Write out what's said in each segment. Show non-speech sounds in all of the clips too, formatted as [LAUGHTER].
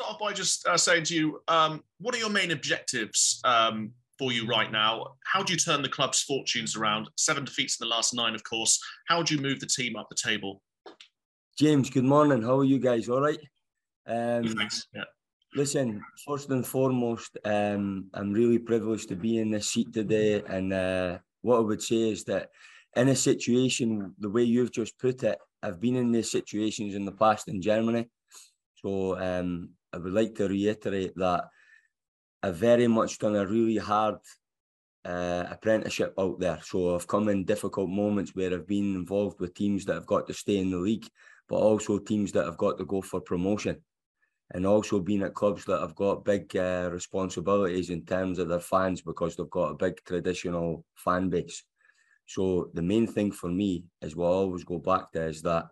start off by just uh, saying to you, um, what are your main objectives um, for you right now? How do you turn the club's fortunes around? Seven defeats in the last nine, of course. How do you move the team up the table? James, good morning. How are you guys? All right? Um, Thanks. Yeah. Listen, first and foremost, um, I'm really privileged to be in this seat today. And uh, what I would say is that in a situation, the way you've just put it, I've been in these situations in the past in Germany. So um, I would like to reiterate that I've very much done a really hard uh, apprenticeship out there. So I've come in difficult moments where I've been involved with teams that have got to stay in the league, but also teams that have got to go for promotion. And also been at clubs that have got big uh, responsibilities in terms of their fans because they've got a big traditional fan base. So the main thing for me is what I always go back to is that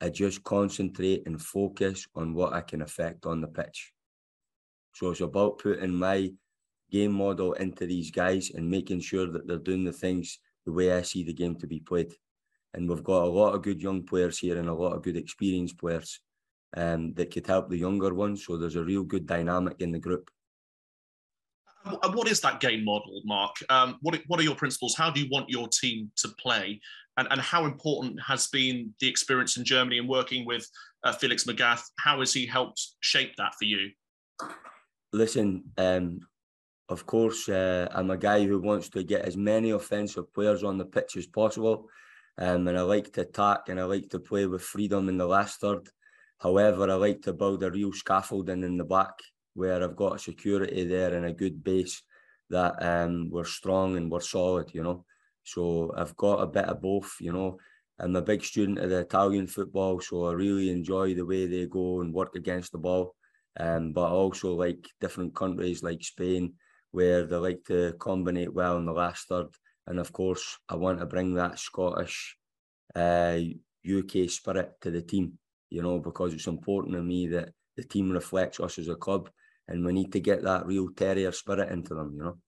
I just concentrate and focus on what I can affect on the pitch. So it's about putting my game model into these guys and making sure that they're doing the things the way I see the game to be played. And we've got a lot of good young players here and a lot of good experienced players um, that could help the younger ones. So there's a real good dynamic in the group. And what is that game model, Mark? Um, what, what are your principles? How do you want your team to play? And, and how important has been the experience in Germany and working with uh, Felix Magath? How has he helped shape that for you? listen, um, of course, uh, I'm a guy who wants to get as many offensive players on the pitch as possible. Um, and I like to attack and I like to play with freedom in the last third. However, I like to build a real scaffolding in the back where I've got a security there and a good base that um, we're strong and we're solid, you know. So I've got a bit of both, you know. I'm a big student of the Italian football, so I really enjoy the way they go and work against the ball. Um, but also like different countries like Spain, where they like to combine well in the last third. And of course, I want to bring that Scottish, uh, UK spirit to the team, you know, because it's important to me that the team reflects us as a club and we need to get that real terrier spirit into them, you know.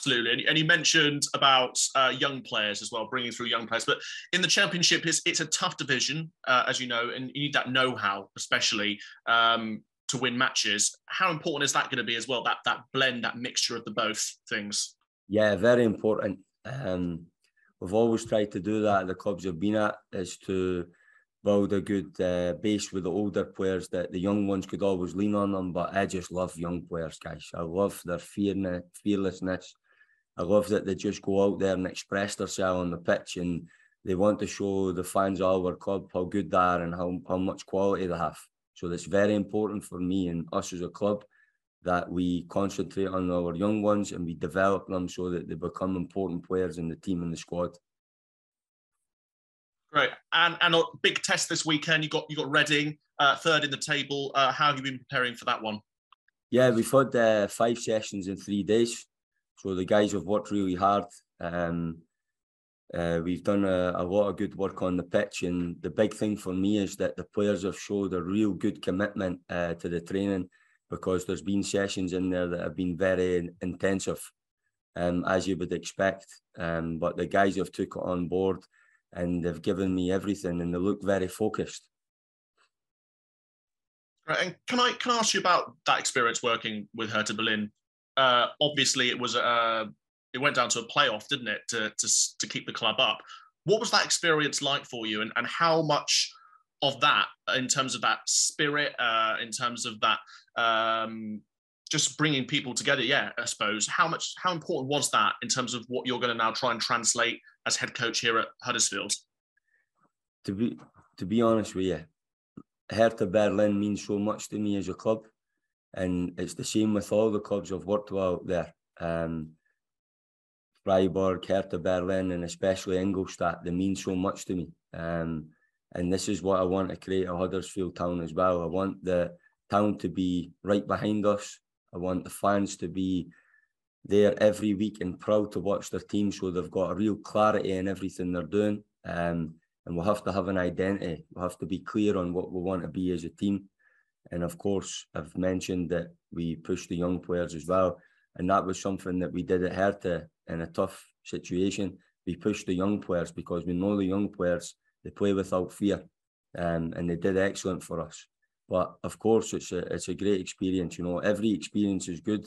Absolutely, and, you mentioned about uh, young players as well, bringing through young players. But in the championship, it's it's a tough division, uh, as you know, and you need that know-how, especially um, to win matches. How important is that going to be as well? That that blend, that mixture of the both things. Yeah, very important. Um, we've always tried to do that at the clubs I've been at, is to build a good uh, base with the older players that the young ones could always lean on them. But I just love young players, guys. I love their fear, fearlessness. I love that they just go out there and express themselves on the pitch and they want to show the fans of our club how good they are and how, how much quality they have. So it's very important for me and us as a club that we concentrate on our young ones and we develop them so that they become important players in the team and the squad. Great, and and a big test this weekend. You got you got Reading uh, third in the table. Uh, how have you been preparing for that one? Yeah, we've had uh, five sessions in three days. So the guys have worked really hard. Um, uh, we've done a, a, lot of good work on the pitch, and the big thing for me is that the players have showed a real good commitment uh, to the training because there's been sessions in there that have been very intensive, um, as you would expect. Um, but the guys have took it on board, and they've given me everything, and they look very focused. Right, and can I can I ask you about that experience working with Hertha Berlin uh, obviously it was uh, it went down to a playoff, didn't it, to, to to keep the club up. What was that experience like for you, and and how much of that, in terms of that spirit, uh, in terms of that, um, just bringing people together? Yeah, I suppose. How much, how important was that in terms of what you're going to now try and translate as head coach here at Huddersfield? To be to be honest with you, Hertha Berlin means so much to me as a club and it's the same with all the clubs I've worked with out there. Um, Freiburg, Hertha Berlin, and especially Ingolstadt, they mean so much to me. Um, and this is what I want to create a Huddersfield town as well. I want the town to be right behind us. I want the fans to be there every week and proud to watch their team so they've got a real clarity in everything they're doing. Um, and we'll have to have an identity. We'll have to be clear on what we want to be as a team. And of course, I've mentioned that we push the young players as well. And that was something that we did at Hertha in a tough situation. We pushed the young players because we know the young players, they play without fear. Um, and they did excellent for us. But of course, it's a it's a great experience. You know, every experience is good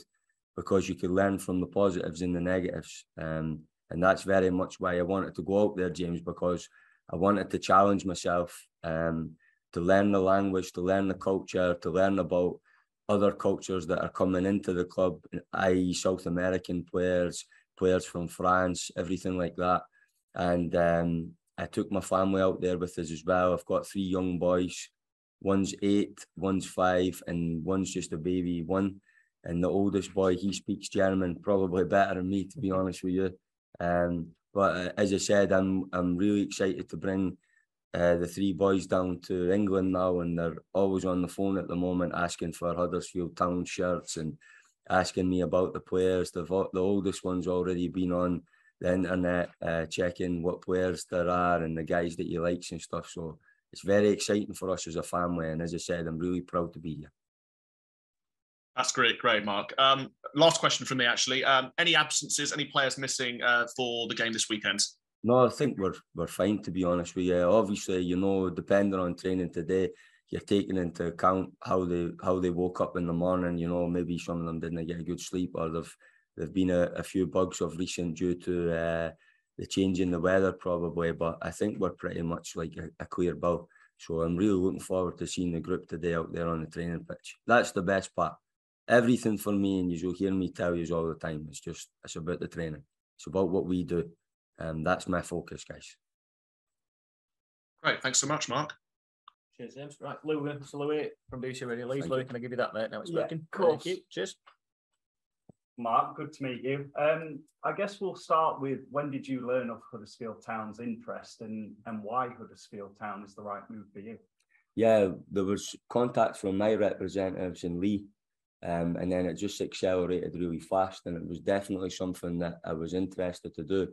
because you can learn from the positives and the negatives. Um, and that's very much why I wanted to go out there, James, because I wanted to challenge myself um, to learn the language, to learn the culture, to learn about other cultures that are coming into the club, i.e., South American players, players from France, everything like that. And um, I took my family out there with us as well. I've got three young boys. One's eight, one's five, and one's just a baby one. And the oldest boy, he speaks German probably better than me, to be honest with you. Um, but uh, as I said, I'm I'm really excited to bring uh, the three boys down to England now, and they're always on the phone at the moment asking for Huddersfield Town shirts and asking me about the players. The the oldest one's already been on the internet uh, checking what players there are and the guys that he likes and stuff. So it's very exciting for us as a family, and as I said, I'm really proud to be here. That's great, great, Mark. Um, last question from me, actually. Um, any absences, any players missing uh, for the game this weekend? No, I think we're we're fine to be honest with you. Obviously, you know, depending on training today, you're taking into account how they how they woke up in the morning. You know, maybe some of them didn't get a good sleep, or they've they've been a, a few bugs of recent due to uh, the change in the weather, probably. But I think we're pretty much like a, a clear bill. So I'm really looking forward to seeing the group today out there on the training pitch. That's the best part everything for me, and you'll hear me tell you all the time, it's just it's about the training. It's about what we do. And that's my focus, guys. Great. Thanks so much, Mark. Cheers, James. Right, Louis, Mr. Louis from BBC Radio Leeds. Louis, can I give you that, mate? Now it's yeah, working. Of course. Thank you. Cheers. Mark, good to meet you. Um, I guess we'll start with when did you learn of Huddersfield Town's interest and, and why Huddersfield Town is the right move for you? Yeah, there was contact from my representatives in Lee, um, and then it just accelerated really fast, and it was definitely something that I was interested to do.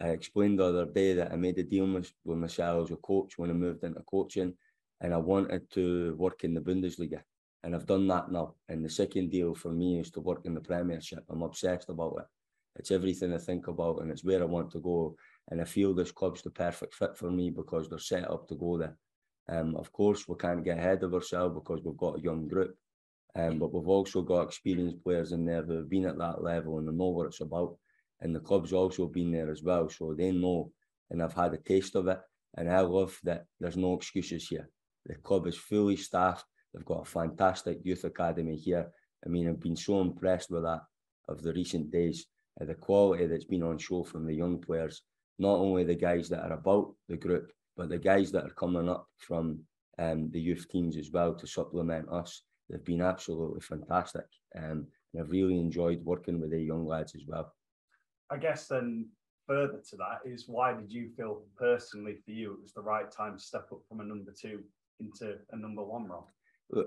I explained the other day that I made a deal with, myself as a coach when I moved into coaching, and I wanted to work in the Bundesliga, and I've done that now. And the second deal for me is to work in the Premiership. I'm obsessed about it. It's everything I think about, and it's where I want to go. And I feel this club's the perfect fit for me because they're set up to go there. Um, of course, we can't get ahead of ourselves because we've got a young group um, but we've also got experienced players in there who have been at that level and they know what it's about. And the club's also been there as well, so they know and I've had a taste of it. And I love that there's no excuses here. The club is fully staffed. They've got a fantastic youth academy here. I mean, I've been so impressed with that of the recent days, uh, the quality that's been on show from the young players. Not only the guys that are about the group, but the guys that are coming up from um, the youth teams as well to supplement us they've been absolutely fantastic. Um, and I've really enjoyed working with the young lads as well. I guess then further to that is why did you feel personally for you it was the right time to step up from a number two into a number one role?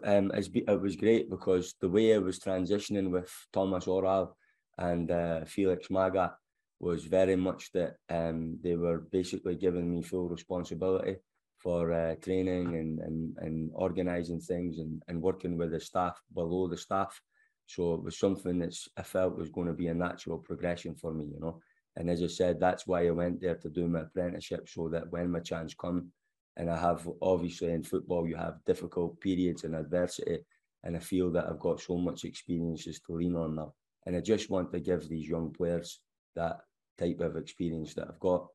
Um, it was great because the way I was transitioning with Tomas Oral and uh, Felix Magath was very much that um, they were basically giving me full responsibility for uh, training and, and, and organising things and, and working with the staff below the staff. So it was something that I felt was going to be a natural progression for me, you know. And as I said, that's why I went there to do my apprenticeship so that when my chance come, and I have obviously in football you have difficult periods and adversity, and I feel that I've got so much experiences to lean on now. And I just want to give these young players that type of experience that I've got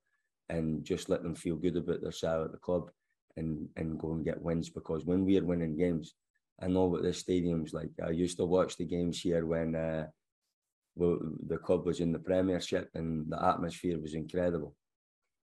and just let them feel good about their themselves at the club and and go and get wins because when we're winning games, I know what this stadium's like. I used to watch the games here when uh, the club was in the Premiership and the atmosphere was incredible.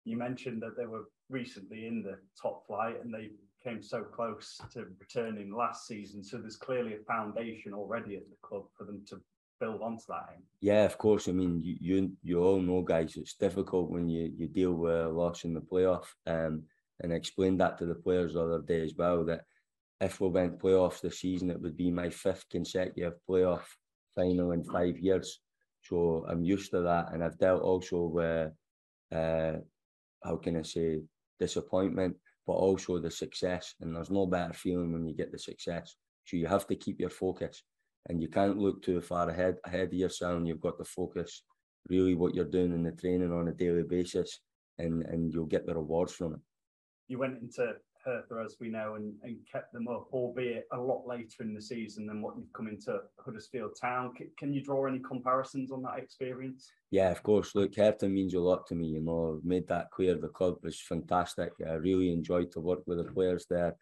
You mentioned that they were recently in the top flight and they came so close to returning last season. So there's clearly a foundation already at the club for them to build onto that. Yeah, of course. I mean, you you, you all know, guys, it's difficult when you, you deal with a loss in the playoff. Um, and I explained that to the players the other day as well that if we went playoffs this season, it would be my fifth consecutive playoff final in five years. So I'm used to that, and I've dealt also with uh, how can I say disappointment, but also the success. And there's no better feeling when you get the success. So you have to keep your focus, and you can't look too far ahead ahead of yourself. You've got to focus really what you're doing in the training on a daily basis, and and you'll get the rewards from it you went into Hertha, as we know, and, and kept them up, albeit a lot later in the season than what you've come into Huddersfield Town. C- can you draw any comparisons on that experience? Yeah, of course. Look, Hertha means a lot to me. You know, I've made that clear. The club is fantastic. I really enjoyed to work with the players there.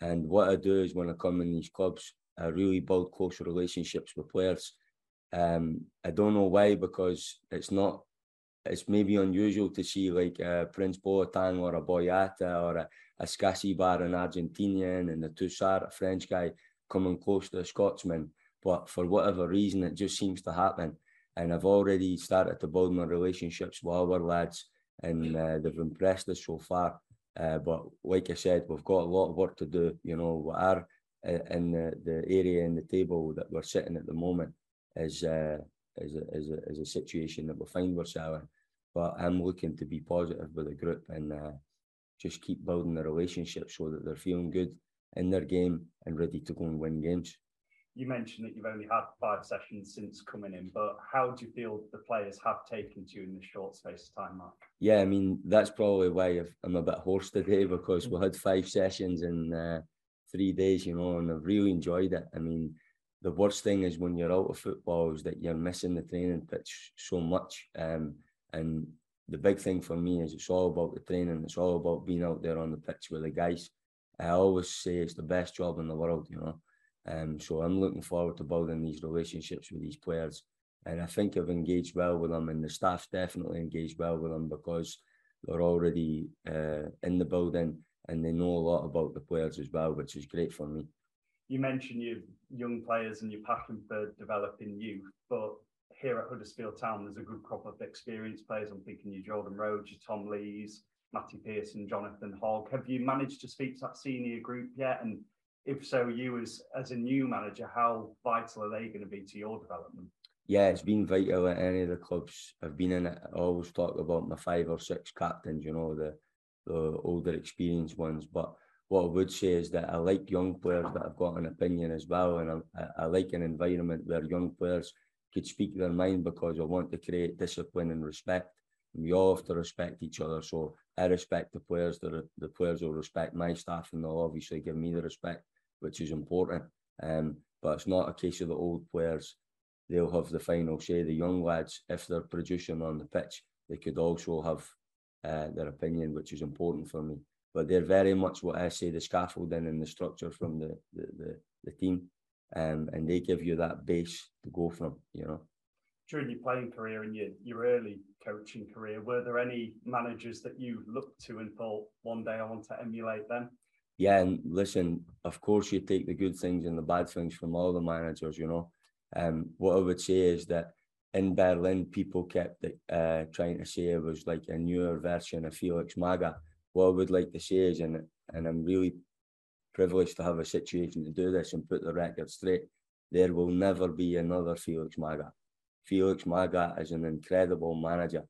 And what I do is when I come in these clubs, I really build close relationships with players. Um, I don't know why, because it's not it's maybe unusual to see like a Prince Boateng or a Boyata or a, a Scassi an Argentinian, and a Tousart, a French guy, coming close to a Scotsman. But for whatever reason, it just seems to happen. And I've already started to build my relationships with our lads, and uh, they've impressed us so far. Uh, but like I said, we've got a lot of work to do. You know, we are uh, in the, the area in the table that we're sitting at the moment is uh, is a, is a, is a situation that we find ourselves in. But I'm looking to be positive with the group and uh, just keep building the relationship so that they're feeling good in their game and ready to go and win games. You mentioned that you've only had five sessions since coming in, but how do you feel the players have taken to you in this short space of time, Mark? Yeah, I mean, that's probably why I'm a bit hoarse today [LAUGHS] because we had five sessions in uh, three days, you know, and I've really enjoyed it. I mean, the worst thing is when you're out of football is that you're missing the training pitch so much. Um, and the big thing for me is it's all about the training. It's all about being out there on the pitch with the guys. I always say it's the best job in the world, you know. Um, so I'm looking forward to building these relationships with these players. And I think I've engaged well with them, and the staff definitely engaged well with them because they're already uh, in the building and they know a lot about the players as well, which is great for me you mentioned your young players and your passion for developing youth, but here at Huddersfield Town, there's a good crop of experienced players. I'm thinking you Jordan Rhodes, your Tom Lees, Matty Pearson, Jonathan Hogg. Have you managed to speak to that senior group yet? And if so, you as as a new manager, how vital are they going to be to your development? Yeah, it's been vital at any of the clubs I've been in. It. I always talk about my five or six captains, you know, the the older experienced ones, but what I would say is that I like young players that have got an opinion as well, and I, I like an environment where young players could speak their mind because I want to create discipline and respect. And we all have to respect each other. So I respect the players. The, the players will respect my staff, and they'll obviously give me the respect, which is important. Um, but it's not a case of the old players. They'll have the final say. The young lads, if they're producing on the pitch, they could also have uh, their opinion, which is important for me but they're very much what I say the scaffolding and the structure from the the, the, the team, um, and they give you that base to go from. You know. During your playing career and your, your early coaching career, were there any managers that you looked to and thought one day I want to emulate them? Yeah, and listen, of course you take the good things and the bad things from all the managers. You know, um, what I would say is that in Berlin, people kept uh, trying to say it was like a newer version of Felix Magath what I would like to say is, and, and I'm really privileged to have a situation to do this and put the record straight, there will never be another Felix Magath. Felix Magath is an incredible manager.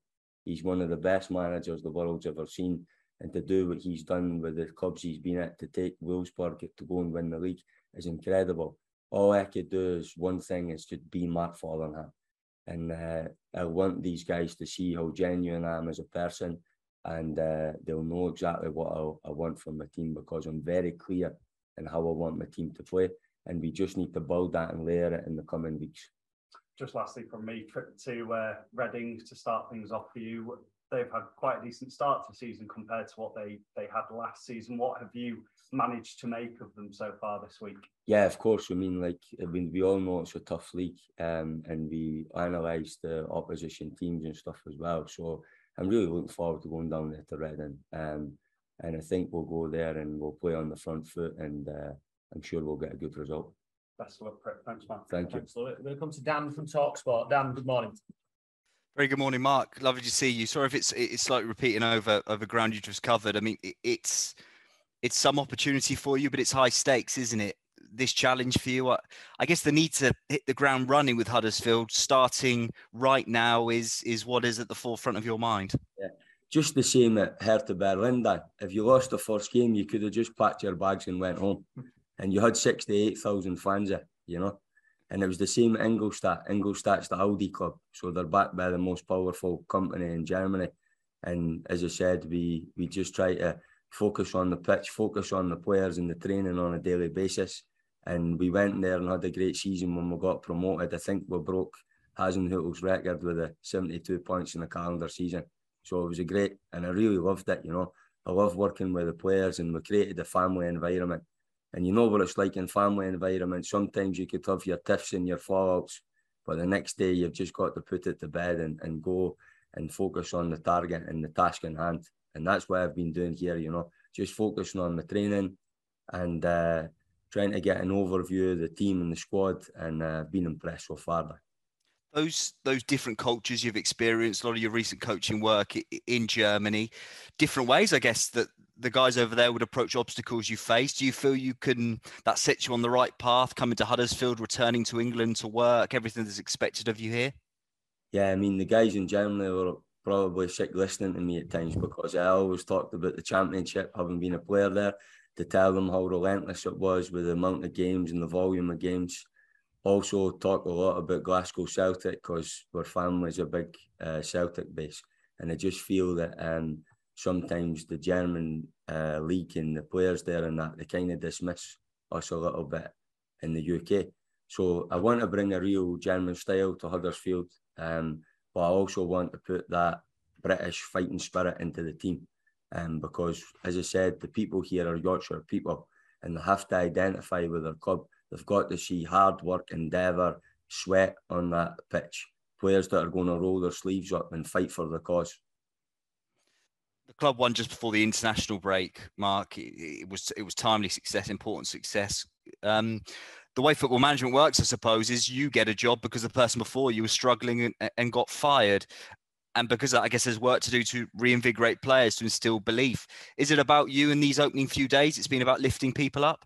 He's one of the best managers the world's ever seen. And to do what he's done with the clubs he's been at, to take Wolfsburg to go and win the league is incredible. All I could do is one thing is to be Mark Fotheringham. And uh, I want these guys to see how genuine I am as a person and uh, they'll know exactly what I, I want from my team because I'm very clear in how I want my team to play, and we just need to build that and layer it in the coming weeks. Just lastly from me, trip to uh, Reading to start things off for you. They've had quite a decent start to the season compared to what they they had last season. What have you managed to make of them so far this week? Yeah, of course. I mean, like I mean, we all know it's a tough league, um, and we analyse the opposition teams and stuff as well. So I'm really looking forward to going down there to Reading. Um, and I think we'll go there and we'll play on the front foot, and uh, I'm sure we'll get a good result. Best of luck, Thanks, man. Thank you. We're going to come to Dan from Talksport. Dan, good morning. Very good morning, Mark. Lovely to see you. Sorry if it's it's like repeating over over ground you just covered. I mean, it, it's it's some opportunity for you, but it's high stakes, isn't it? This challenge for you? I guess the need to hit the ground running with Huddersfield starting right now is is what is at the forefront of your mind. Yeah. Just the same at Hertha Berlin, Dan. If you lost the first game, you could have just packed your bags and went home. And you had 68,000 fans there, you know. And it was the same at Ingolstadt. Ingolstadt's the Audi club. So they're backed by the most powerful company in Germany. And as I said, we we just try to focus on the pitch, focus on the players and the training on a daily basis. And we went there and had a great season when we got promoted. I think we broke Hasenhüttl's record with a 72 points in the calendar season. So it was a great, and I really loved it. You know, I love working with the players, and we created a family environment. And you know what it's like in family environment. Sometimes you could have your tiffs and your fallouts, but the next day you've just got to put it to bed and, and go and focus on the target and the task in hand. And that's what I've been doing here. You know, just focusing on the training and uh, trying to get an overview of the team and the squad, and uh, being impressed so far those those different cultures you've experienced, a lot of your recent coaching work in Germany, different ways, I guess, that the guys over there would approach obstacles you face. Do you feel you can that sets you on the right path, coming to Huddersfield, returning to England to work, everything that's expected of you here? Yeah, I mean the guys in Germany were probably sick listening to me at times because I always talked about the championship, having been a player there, to tell them how relentless it was with the amount of games and the volume of games also talk a lot about Glasgow Celtic because our family's a big uh, Celtic base, and I just feel that um, sometimes the German uh, league and the players there and that they kind of dismiss us a little bit in the UK. So I want to bring a real German style to Huddersfield, um, but I also want to put that British fighting spirit into the team, um, because as I said, the people here are Yorkshire people, and they have to identify with their club They've got to see hard work, endeavour, sweat on that pitch. Players that are going to roll their sleeves up and fight for the cause. The club won just before the international break, Mark. It, it was it was timely success, important success. Um, the way football management works, I suppose, is you get a job because the person before you was struggling and, and got fired and because I guess there's work to do to reinvigorate players to instill belief. Is it about you in these opening few days? It's been about lifting people up.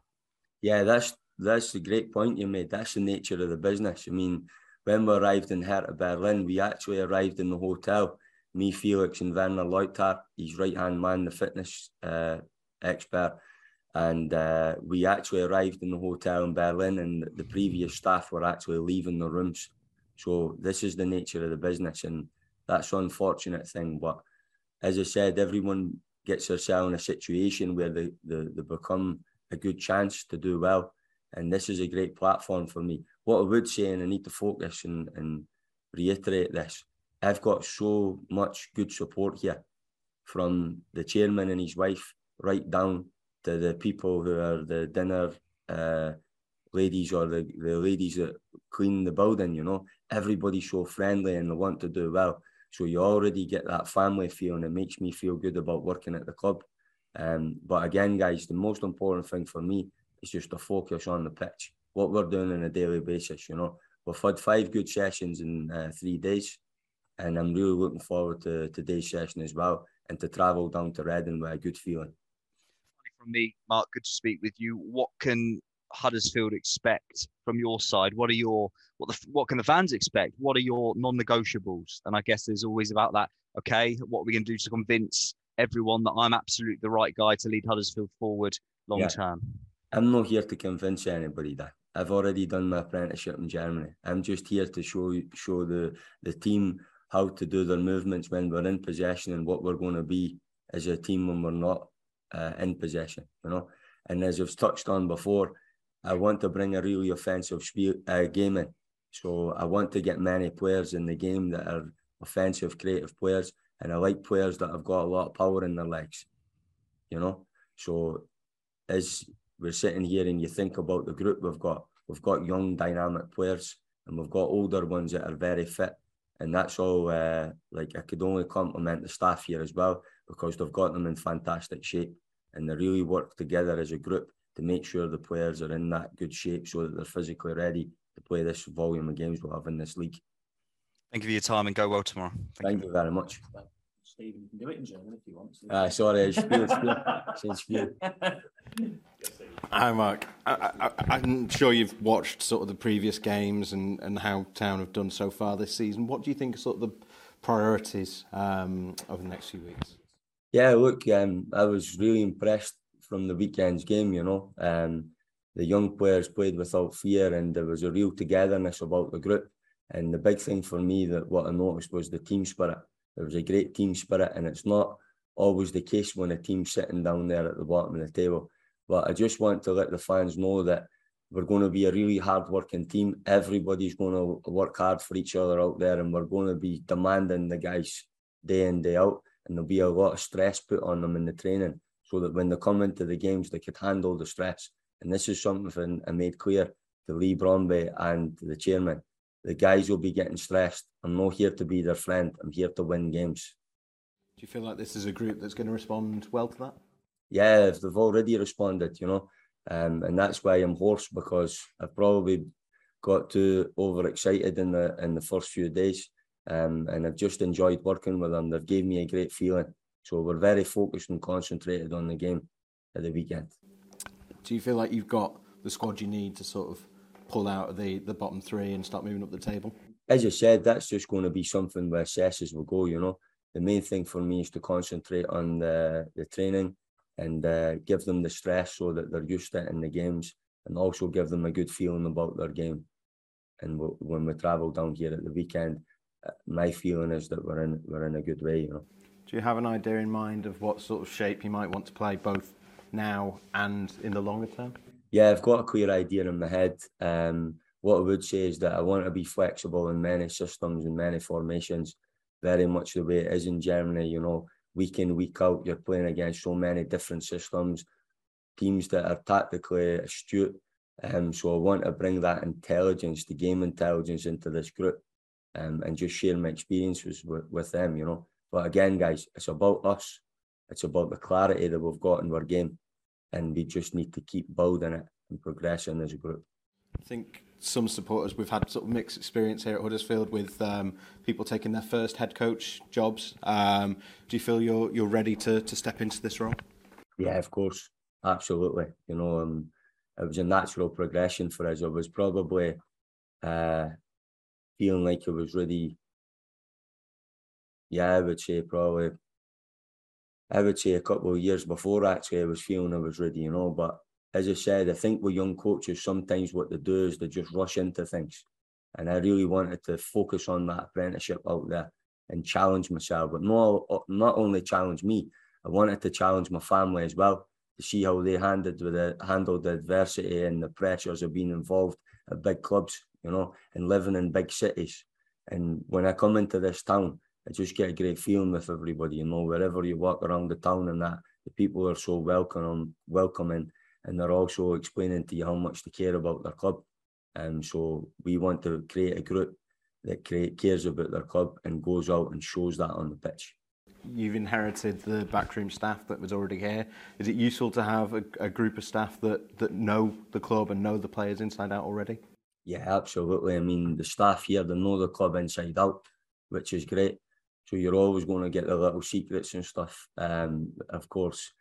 Yeah, that's that's a great point you made. That's the nature of the business. I mean, when we arrived in Hertha Berlin, we actually arrived in the hotel. Me, Felix, and Werner Leuthard, his right hand man, the fitness uh, expert. And uh, we actually arrived in the hotel in Berlin, and the previous staff were actually leaving the rooms. So, this is the nature of the business, and that's an unfortunate thing. But as I said, everyone gets themselves in a situation where they, they, they become a good chance to do well and this is a great platform for me. What I would say, and I need to focus and, and reiterate this, I've got so much good support here from the chairman and his wife, right down to the people who are the dinner uh, ladies or the, the ladies that clean the building, you know. Everybody's so friendly and they want to do well. So you already get that family feel and it makes me feel good about working at the club. Um, but again, guys, the most important thing for me is just to focus on the pitch, what we're doing on a daily basis. You know, we've had five good sessions in uh, three days, and I'm really looking forward to today's session as well, and to travel down to Reading with a good feeling. From me, Mark, good to speak with you. What can Huddersfield expect from your side? What are your what the what can the fans expect? What are your non-negotiables? And I guess there's always about that. Okay, what are we going to do to convince everyone that I'm absolutely the right guy to lead Huddersfield forward long yeah. term? I'm not here to convince anybody that I've already done my apprenticeship in Germany. I'm just here to show show the the team how to do their movements when we're in possession and what we're going to be as a team when we're not uh, in possession. You know, and as I've touched on before, I want to bring a really offensive spe- uh, game in. So I want to get many players in the game that are offensive, creative players, and I like players that have got a lot of power in their legs. You know, so as we're sitting here and you think about the group we've got, we've got young dynamic players and we've got older ones that are very fit. And that's all uh, like I could only compliment the staff here as well because they've got them in fantastic shape and they really work together as a group to make sure the players are in that good shape so that they're physically ready to play this volume of games we'll have in this league. Thank you for your time and go well tomorrow. Thank, Thank you. you. very much. Stephen, you can do it in German if you want. Uh, sorry, it's spiel, [LAUGHS] spiel. Hi, Mark. I, am sure you've watched sort of the previous games and, and how Town have done so far this season. What do you think are sort of the priorities um, over the next few weeks? Yeah, look, um, I was really impressed from the weekend's game. You know, um, the young players played without fear, and there was a real togetherness about the group. And the big thing for me that what I noticed was the team spirit. There was a great team spirit, and it's not always the case when a team's sitting down there at the bottom of the table. But I just want to let the fans know that we're going to be a really hard working team. Everybody's going to work hard for each other out there, and we're going to be demanding the guys day in, day out. And there'll be a lot of stress put on them in the training so that when they come into the games, they could handle the stress. And this is something I made clear to Leigh Bromby and the chairman. The guys will be getting stressed. I'm not here to be their friend. I'm here to win games. Do you feel like this is a group that's going to respond well to that? Yeah, they've already responded, you know, um, and that's why I'm hoarse because I've probably got too overexcited in the in the first few days, um, and I've just enjoyed working with them. They've gave me a great feeling, so we're very focused and concentrated on the game at the weekend. Do you feel like you've got the squad you need to sort of pull out of the, the bottom three and start moving up the table? As you said, that's just going to be something we assess as we go. You know, the main thing for me is to concentrate on the, the training and uh, give them the stress so that they're used to it in the games, and also give them a good feeling about their game. And when we travel down here at the weekend, my feeling is that we're in we're in a good way. You know. Do you have an idea in mind of what sort of shape you might want to play both now and in the longer term? Yeah, I've got a clear idea in my head. Um, what I would say is that I want to be flexible in many systems and many formations, very much the way it is in Germany. You know, week in, week out, you're playing against so many different systems, teams that are tactically astute. Um, so I want to bring that intelligence, the game intelligence, into this group, um, and just share my experiences with, with them. You know, but again, guys, it's about us. It's about the clarity that we've got in our game, and we just need to keep building it and progressing as a group. I think some supporters we've had sort of mixed experience here at Huddersfield with um, people taking their first head coach jobs. Um, do you feel you're you're ready to to step into this role? Yeah, of course, absolutely. You know, um, it was a natural progression for us. I was probably uh, feeling like it was really, yeah, I would say probably. I would say a couple of years before actually I was feeling I was ready, you know, but as I said, I think with young coaches, sometimes what they do is they just rush into things. And I really wanted to focus on that apprenticeship out there and challenge myself, but not, uh, not only challenge me, I wanted to challenge my family as well to see how they handled with the, handled the adversity and the pressures of being involved at big clubs, you know, and living in big cities. And when I come into this town, I just get a great feeling with everybody, you know, wherever you walk around the town and that, the people are so welcome, welcoming and they're also explaining to you how much they care about their club. And um, so we want to create a group that create, cares about their club and goes out and shows that on the pitch. You've inherited the backroom staff that was already here. Is it useful to have a, a group of staff that, that know the club and know the players inside out already? Yeah, absolutely. I mean, the staff here, they know the club inside out, which is great. So you're always going to get the little secrets and stuff. Um, of course,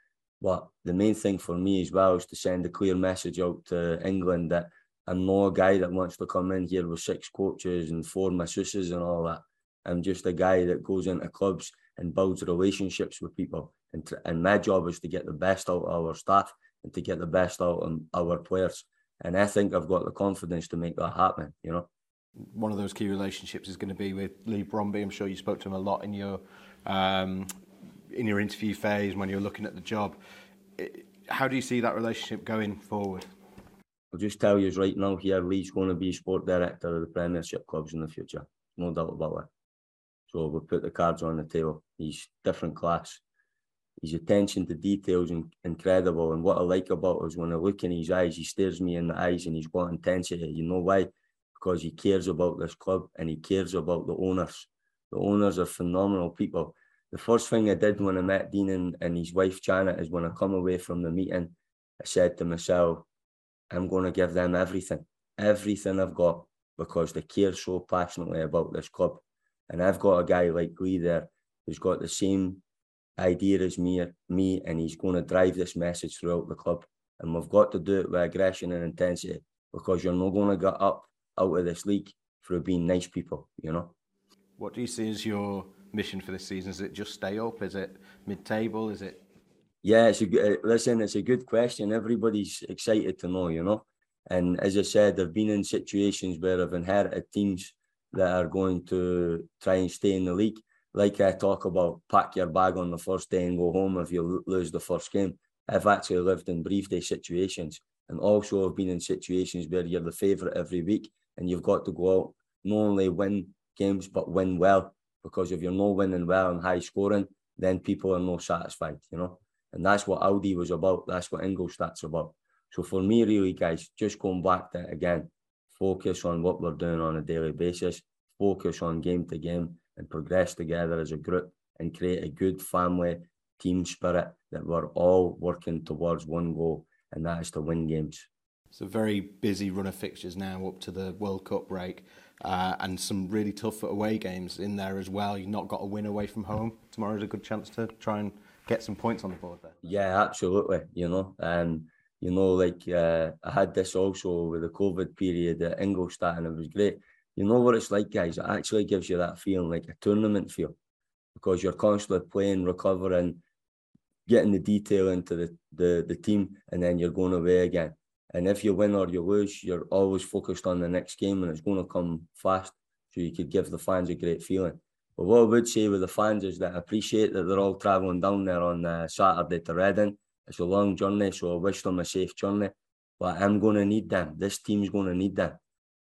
but the main thing for me as well is to send a clear message out to England that I'm not a guy that wants to come in here with six coaches and four masseuses and all that. I'm just a guy that goes into clubs and builds relationships with people. And, to, and my job is to get the best out of our staff and to get the best out of our players. And I think I've got the confidence to make that happen, you know. One of those key relationships is going to be with Leigh Bromby. I'm sure you spoke to him a lot in your um, in your interview phase when you're looking at the job. How do you see that relationship going forward? I'll just tell you right now here, Leigh's going to be sport director of the Premiership clubs in the future. No doubt about it. So we'll put the cards on the table. He's different class. His attention to detail is incredible. And what I like about is when I look in his eyes, he stares me in the eyes and he's got intensity. You know why? Because he cares about this club and he cares about the owners. The owners are phenomenal people the first thing I did when I met Dean and, and his wife Janet is when I come away from the meeting, I said to myself, I'm going to give them everything, everything I've got, because they care so passionately about this club. And I've got a guy like Leigh there who's got the same idea as me, me, and he's going to drive this message throughout the club. And we've got to do it with aggression and intensity because you're not going to get up out of this league through being nice people, you know. What do you see as your mission for this season? Is it just stay up? Is it mid-table? Is it? Yeah, it's a good. Uh, listen, it's a good question. Everybody's excited to know, you know. And as I said, I've been in situations where I've inherited teams that are going to try and stay in the league. like I talk about, pack your bag on the first day and go home if you lose the first game. I've actually lived in brief day situations and also have been in situations where you're the favourite every week and you've got to go out not only win games but win well because if you're not winning well and high scoring, then people are not satisfied, you know. And that's what Audi was about. That's what Ingolstadt's about. So for me, really, guys, just going back to again, focus on what we're doing on a daily basis, focus on game to game, and progress together as a group and create a good family team spirit that we're all working towards one goal, and that is to win games. It's a very busy run of fixtures now up to the World Cup break. Uh, and some really tough away games in there as well. You've not got a win away from home. Tomorrow's a good chance to try and get some points on the board there. Yeah, absolutely. You know, um, you know, like uh, I had this also with the COVID period at Ingolstadt, and it was great. You know what it's like, guys. It actually gives you that feeling like a tournament feel because you're constantly playing, recovering, getting the detail into the, the, the team, and then you're going away again. And if you win or you lose, you're always focused on the next game and it's going to come fast. So you could give the fans a great feeling. But what I would say with the fans is that I appreciate that they're all travelling down there on uh, Saturday to Reading. It's a long journey, so I wish them a safe journey. But I'm going to need them. This team's going to need them.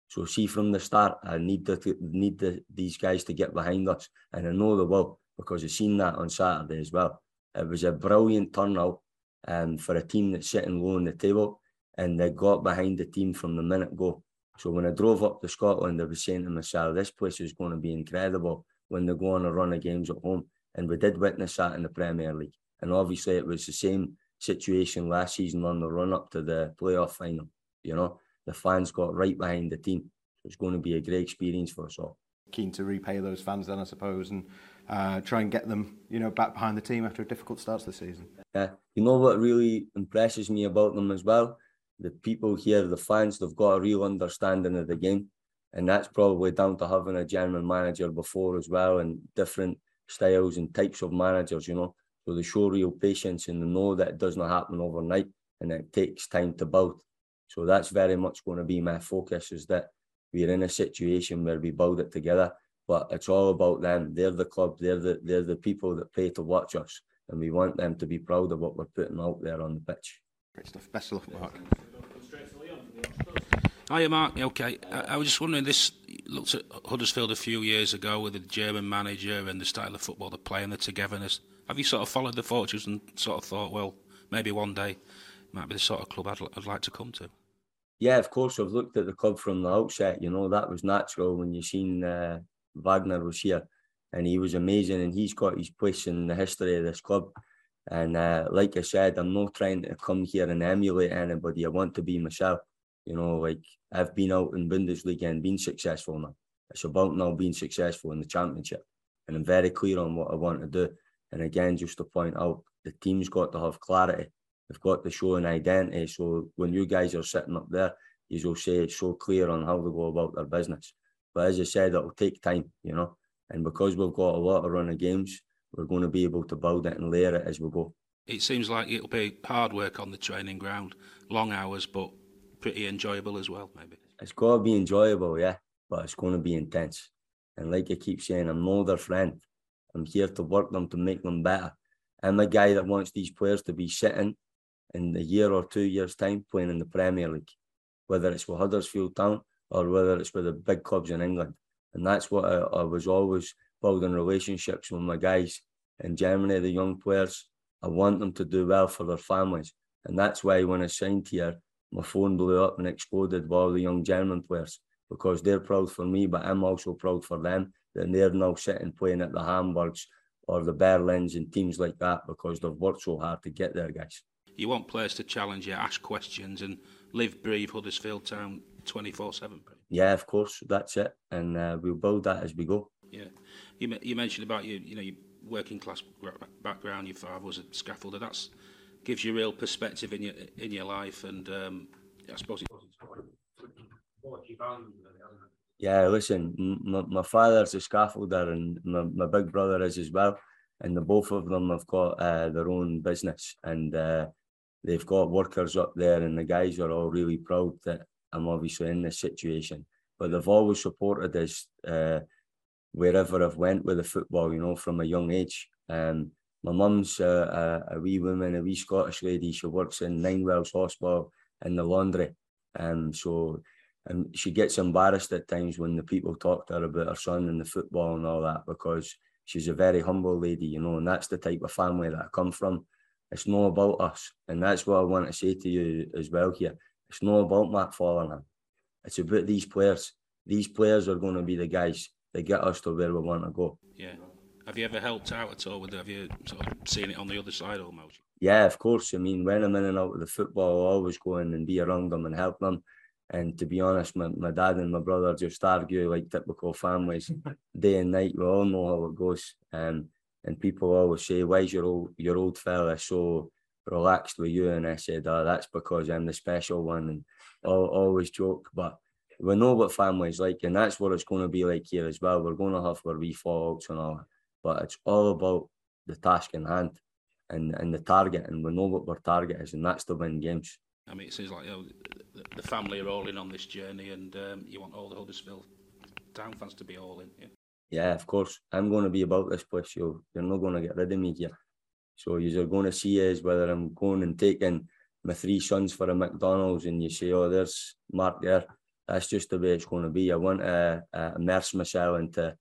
So see from the start, I need the need the, these guys to get behind us, and I know they will because I've seen that on Saturday as well. It was a brilliant turnout um, for a team that's sitting low on the table and they got behind the team from the minute go. So when I drove up to Scotland, I was saying to myself, this place is going to be incredible when they go on a run of games at home. And we did witness that in the Premier League. And obviously it was the same situation last season on the run up to the playoff final. You know, the fans got right behind the team. So it's going to be a great experience for us all. Keen to repay those fans then, I suppose, and uh, try and get them, you know, back behind the team after a difficult start to the season. Yeah, you know what really impresses me about them as well the people here, the fans, they've got a real understanding of the game. And that's probably down to having a German manager before as well and different styles and types of managers, you know. So they show real patience and they know that it does not happen overnight and it takes time to build. So that's very much going to be my focus is that we're in a situation where we build it together. But it's all about them. They're the club, they're the they're the people that pay to watch us. And we want them to be proud of what we're putting out there on the pitch. Great stuff. Best of luck, Mark. Hiya, Mark. Okay, I, I was just wondering. This looked at Huddersfield a few years ago with the German manager and the style of football they play and the togetherness. Have you sort of followed the fortunes and sort of thought, well, maybe one day might be the sort of club I'd, I'd like to come to? Yeah, of course. I've looked at the club from the outset. You know that was natural when you seen uh, Wagner was here, and he was amazing, and he's got his place in the history of this club. And uh, like I said, I'm not trying to come here and emulate anybody. I want to be myself. You know, like I've been out in Bundesliga and been successful now. It's about now being successful in the championship. And I'm very clear on what I want to do. And again, just to point out, the team's got to have clarity. They've got to show an identity. So when you guys are sitting up there, you will say it's so clear on how to go about their business. But as I said, it'll take time, you know. And because we've got a lot of run of games, we're going to be able to build it and layer it as we go. It seems like it'll be hard work on the training ground, long hours, but pretty enjoyable as well, maybe. It's got to be enjoyable, yeah, but it's going to be intense. And like I keep saying, I'm no their friend. I'm here to work them to make them better. I'm a guy that wants these players to be sitting in a year or two years' time playing in the Premier League, whether it's with Huddersfield Town or whether it's with the big clubs in England. And that's what I, I was always building relationships with my guys in Germany, the young players. I want them to do well for their families. And that's why when I signed here, my phone blew up and exploded with all the young German players because they're proud for me, but I'm also proud for them that they're now sitting playing at the Hamburgs or the Berlins and teams like that because they've worked so hard to get there, guys. You want players to challenge you, ask questions, and live, breathe Huddersfield Town 24 7. Yeah, of course, that's it. And uh, we'll build that as we go. Yeah. You, you mentioned about your, you know, your working class background, your father was a scaffolder. That's gives you real perspective in your in your life, and um, I suppose it's yeah, listen, my, my father's a scaffolder and my, my big brother is as well. And the both of them have got uh, their own business and uh, they've got workers up there. And the guys are all really proud that I'm obviously in this situation. But they've always supported us. Uh, wherever I've went with the football, you know, from a young age. Um, my mum's a, a, a, wee woman, a wee Scottish lady. She works in Ninewells Hospital in the laundry. Um, so and she gets embarrassed at times when the people talk to her about her son and the football and all that because she's a very humble lady, you know, and that's the type of family that I come from. It's not about us. And that's what I want to say to you as well here. It's not about Mark Fotheringham. It's about these players. These players are going to be the guys that get us to where we want to go. Yeah. Have you ever helped out at all with Have you sort of seen it on the other side almost? Yeah, of course. I mean, when I'm in and out of the football, I always go in and be around them and help them. And to be honest, my, my dad and my brother just argue like typical families, [LAUGHS] day and night. We all know how it goes. Um, and people always say, "Why is your old your old fella so relaxed with you?" And I said, "Oh, that's because I'm the special one." And I'll always joke, but we know what family's like, and that's what it's going to be like here as well. We're going to have our wee fallouts and all but it's all about the task in hand and, and the target, and we know what our target is, and that's to win games. I mean, it seems like you know, the, family are all in on this journey, and um, you want all the Huddersfield Town fans to be all in. Yeah, yeah of course. I'm going to be about this place. You, you're not going to get rid of me here. So you're going to see is whether I'm going and taking my three sons for a McDonald's, and you say, "Oh, there's Mark there." That's just the way it's going to be. I want to uh, immerse myself into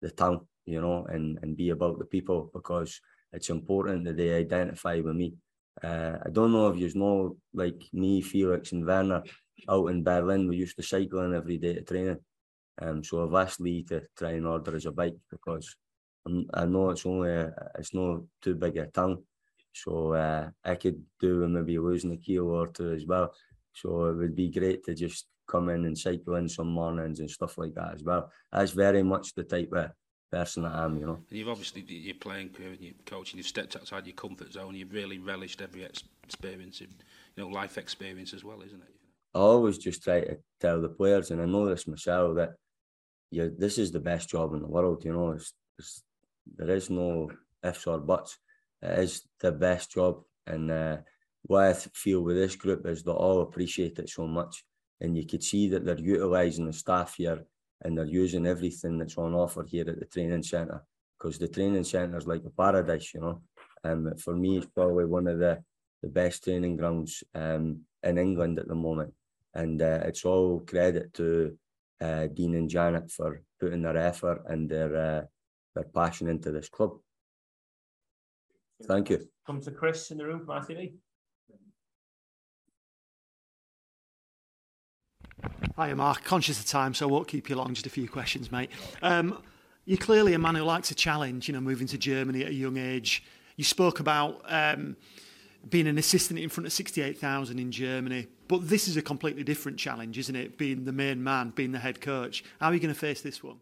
the town you know, and, and be about the people because it's important that they identify with me. Uh, I don't know if you know, like me, Felix, and Werner out in Berlin, we used to cycle in every day to training. Um, so I've asked Leigh to try and order us a bike because I'm, i know it's only a, it's not too big a town. So uh, I could do with maybe losing a kilo or two as well. So it would be great to just come in and cycle in some mornings and stuff like that as well. That's very much the type of person that I am, you know. And you've obviously your playing career and your coaching, you've stepped outside your comfort zone. You've really relished every experience, you know, life experience as well, isn't it? I always just try to tell the players, and I know this myself, that yeah, this is the best job in the world. You know, it's, it's, there is no ifs or buts. It is the best job, and uh, what I feel with this group is they all appreciate it so much, and you could see that they're utilising the staff here and they're using everything that's on offer here at the training centre because the training centre is like a paradise, you know. And um, for me, it's probably one of the, the best training grounds um, in England at the moment. And uh, it's all credit to uh, Dean and Janet for putting their effort and their uh, their passion into this club. Thank you. Come to Chris in the room from ITV. Hi, Mark. Conscious of time, so I won't keep you long. Just a few questions, mate. Um, you're clearly a man who likes a challenge, you know, moving to Germany at a young age. You spoke about um, being an assistant in front of 68,000 in Germany, but this is a completely different challenge, isn't it? Being the main man, being the head coach. How are you going to face this one?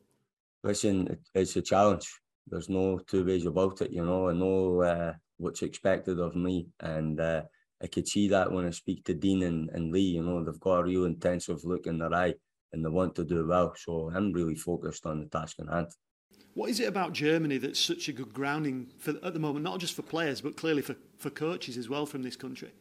Listen, it's a challenge. There's no two ways about it, you know. I know uh, what's expected of me, and uh, I could see that when I speak to Dean and, and Leigh, you know, they've got a real intensive look in their eye and they want to do well. So I'm really focused on the task in hand. What is it about Germany that's such a good grounding for at the moment, not just for players, but clearly for, for coaches as well from this country?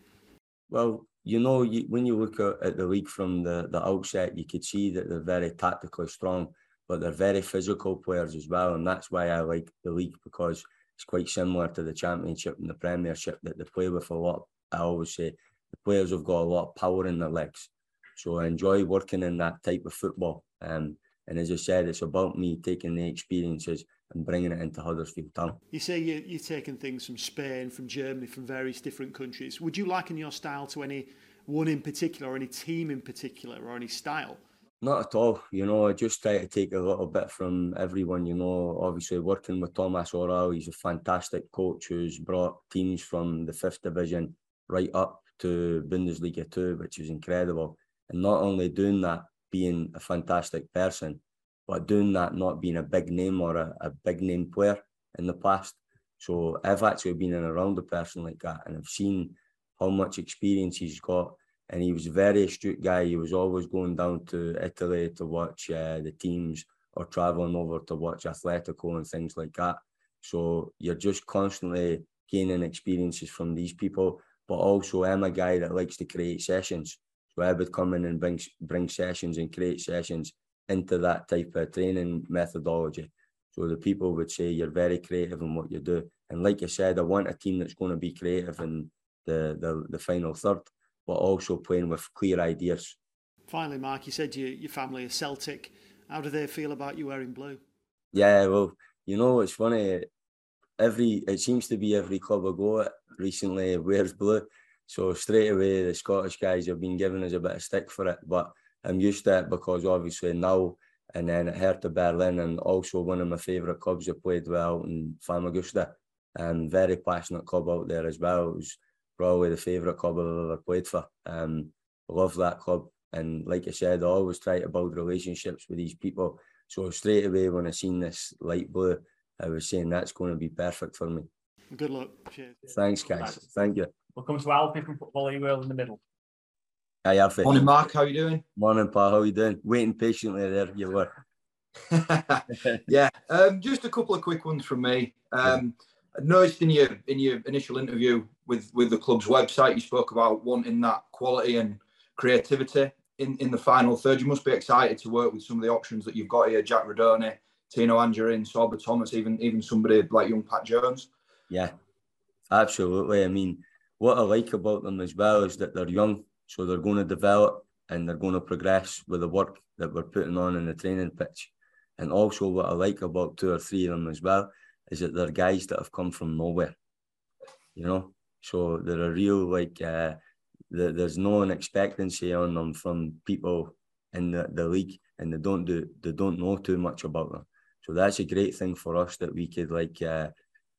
Well, you know, you, when you look at, at the league from the, the outset, you could see that they're very tactically strong, but they're very physical players as well. And that's why I like the league because it's quite similar to the Championship and the Premiership that they play with a lot I always say the players have got a lot of power in their legs. So I enjoy working in that type of football. Um, and as I said, it's about me taking the experiences and bringing it into Huddersfield Town. You say you, you're taking things from Spain, from Germany, from various different countries. Would you liken your style to any one in particular, or any team in particular, or any style? Not at all. You know, I just try to take a little bit from everyone. You know, obviously working with Tomas Oral, he's a fantastic coach who's brought teams from the fifth division right up to Bundesliga 2, which is incredible. And not only doing that, being a fantastic person, but doing that not being a big name or a, a big name player in the past. So I've actually been in around a person like that and I've seen how much experience he's got. And he was a very astute guy. He was always going down to Italy to watch uh, the teams or traveling over to watch Atletico and things like that. So you're just constantly gaining experiences from these people but also I'm a guy that likes to create sessions. So I would come in and bring bring sessions and create sessions into that type of training methodology. So the people would say you're very creative in what you do. And like I said, I want a team that's going to be creative in the, the, the final third, but also playing with clear ideas. Finally, Mark, you said you, your family is Celtic. How do they feel about you wearing blue? Yeah, well, you know, it's funny. Every it seems to be every club I go at recently wears blue. So straight away, the Scottish guys have been giving us a bit of stick for it, but I'm used to it because obviously now and then at Hertha Berlin and also one of my favourite clubs I played well in Famagusta and very passionate club out there as well. It was probably the favourite club I've ever played for. Um, love that club and like I said, I always try to build relationships with these people. So straight away when I seen this light blue, I was saying that's going to be perfect for me. Good luck. Cheers. Thanks, guys. Thanks. Thank you. We'll come to Alfie from Football World in the middle. Hi, Alfie. Morning, Mark. How you doing? Morning, pal. How you doing? Waiting patiently there. You were. [LAUGHS] yeah. Um, just a couple of quick ones from me. Um, I noticed in your in your initial interview with with the club's website, you spoke about wanting that quality and creativity in, in the final third. You must be excited to work with some of the options that you've got here: Jack Rudoni, Tino Anjorin, Sorba Thomas, even even somebody like young Pat Jones. Yeah, absolutely. I mean, what I like about them as well is that they're young, so they're going to develop and they're going to progress with the work that we're putting on in the training pitch. And also, what I like about two or three of them as well is that they're guys that have come from nowhere. You know, so they're a real like uh, the, there's no an expectancy on them from people in the, the league, and they don't do they don't know too much about them. So that's a great thing for us that we could like. Uh,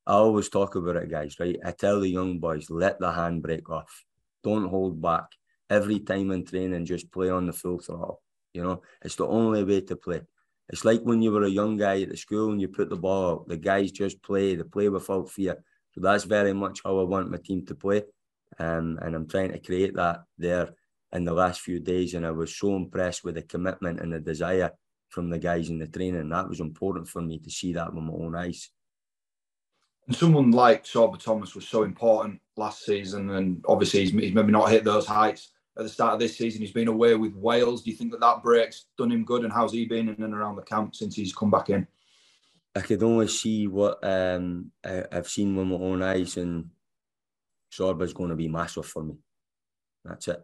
I always talk about it, guys. Right? I tell the young boys, let the handbrake off. Don't hold back. Every time in training, just play on the full throttle. You know, it's the only way to play. It's like when you were a young guy at the school and you put the ball out. The guys just play. They play without fear. So that's very much how I want my team to play. Um, and I'm trying to create that there in the last few days. And I was so impressed with the commitment and the desire from the guys in the training. That was important for me to see that with my own eyes. And someone like Sorba Thomas was so important last season, and obviously he's, he's maybe not hit those heights at the start of this season. He's been away with Wales. Do you think that that break's done him good? And how's he been in and around the camp since he's come back in? I could only see what um, I, have seen with my own eyes, and Sorba's going to be massive for me. That's it.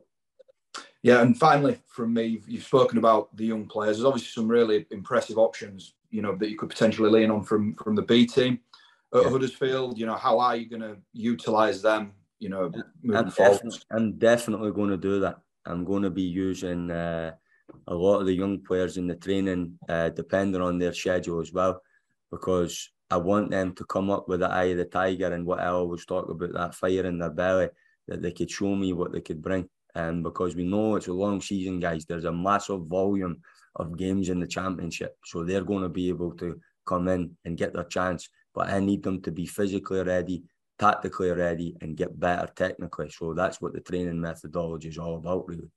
Yeah, and finally, from me, you've spoken about the young players. There's obviously some really impressive options, you know, that you could potentially lean on from from the B team at yeah. Huddersfield. You know, how are you going to utilise them? You know, moving I'm forward. Definitely, I'm definitely going to do that. I'm going to be using uh, a lot of the young players in the training, uh, depending on their schedule as well, because I want them to come up with the eye of the tiger and what I always talk about that fire in their belly that they could show me what they could bring. And um, because we know it's a long season, guys, there's a massive volume of games in the championship, so they're going to be able to come in and get their chance. But I need them to be physically ready, tactically ready, and get better technically. So that's what the training methodology is all about, really.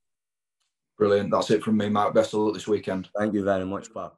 Brilliant. That's it from me, Mark. Best of luck this weekend. Thank you very much, Pap.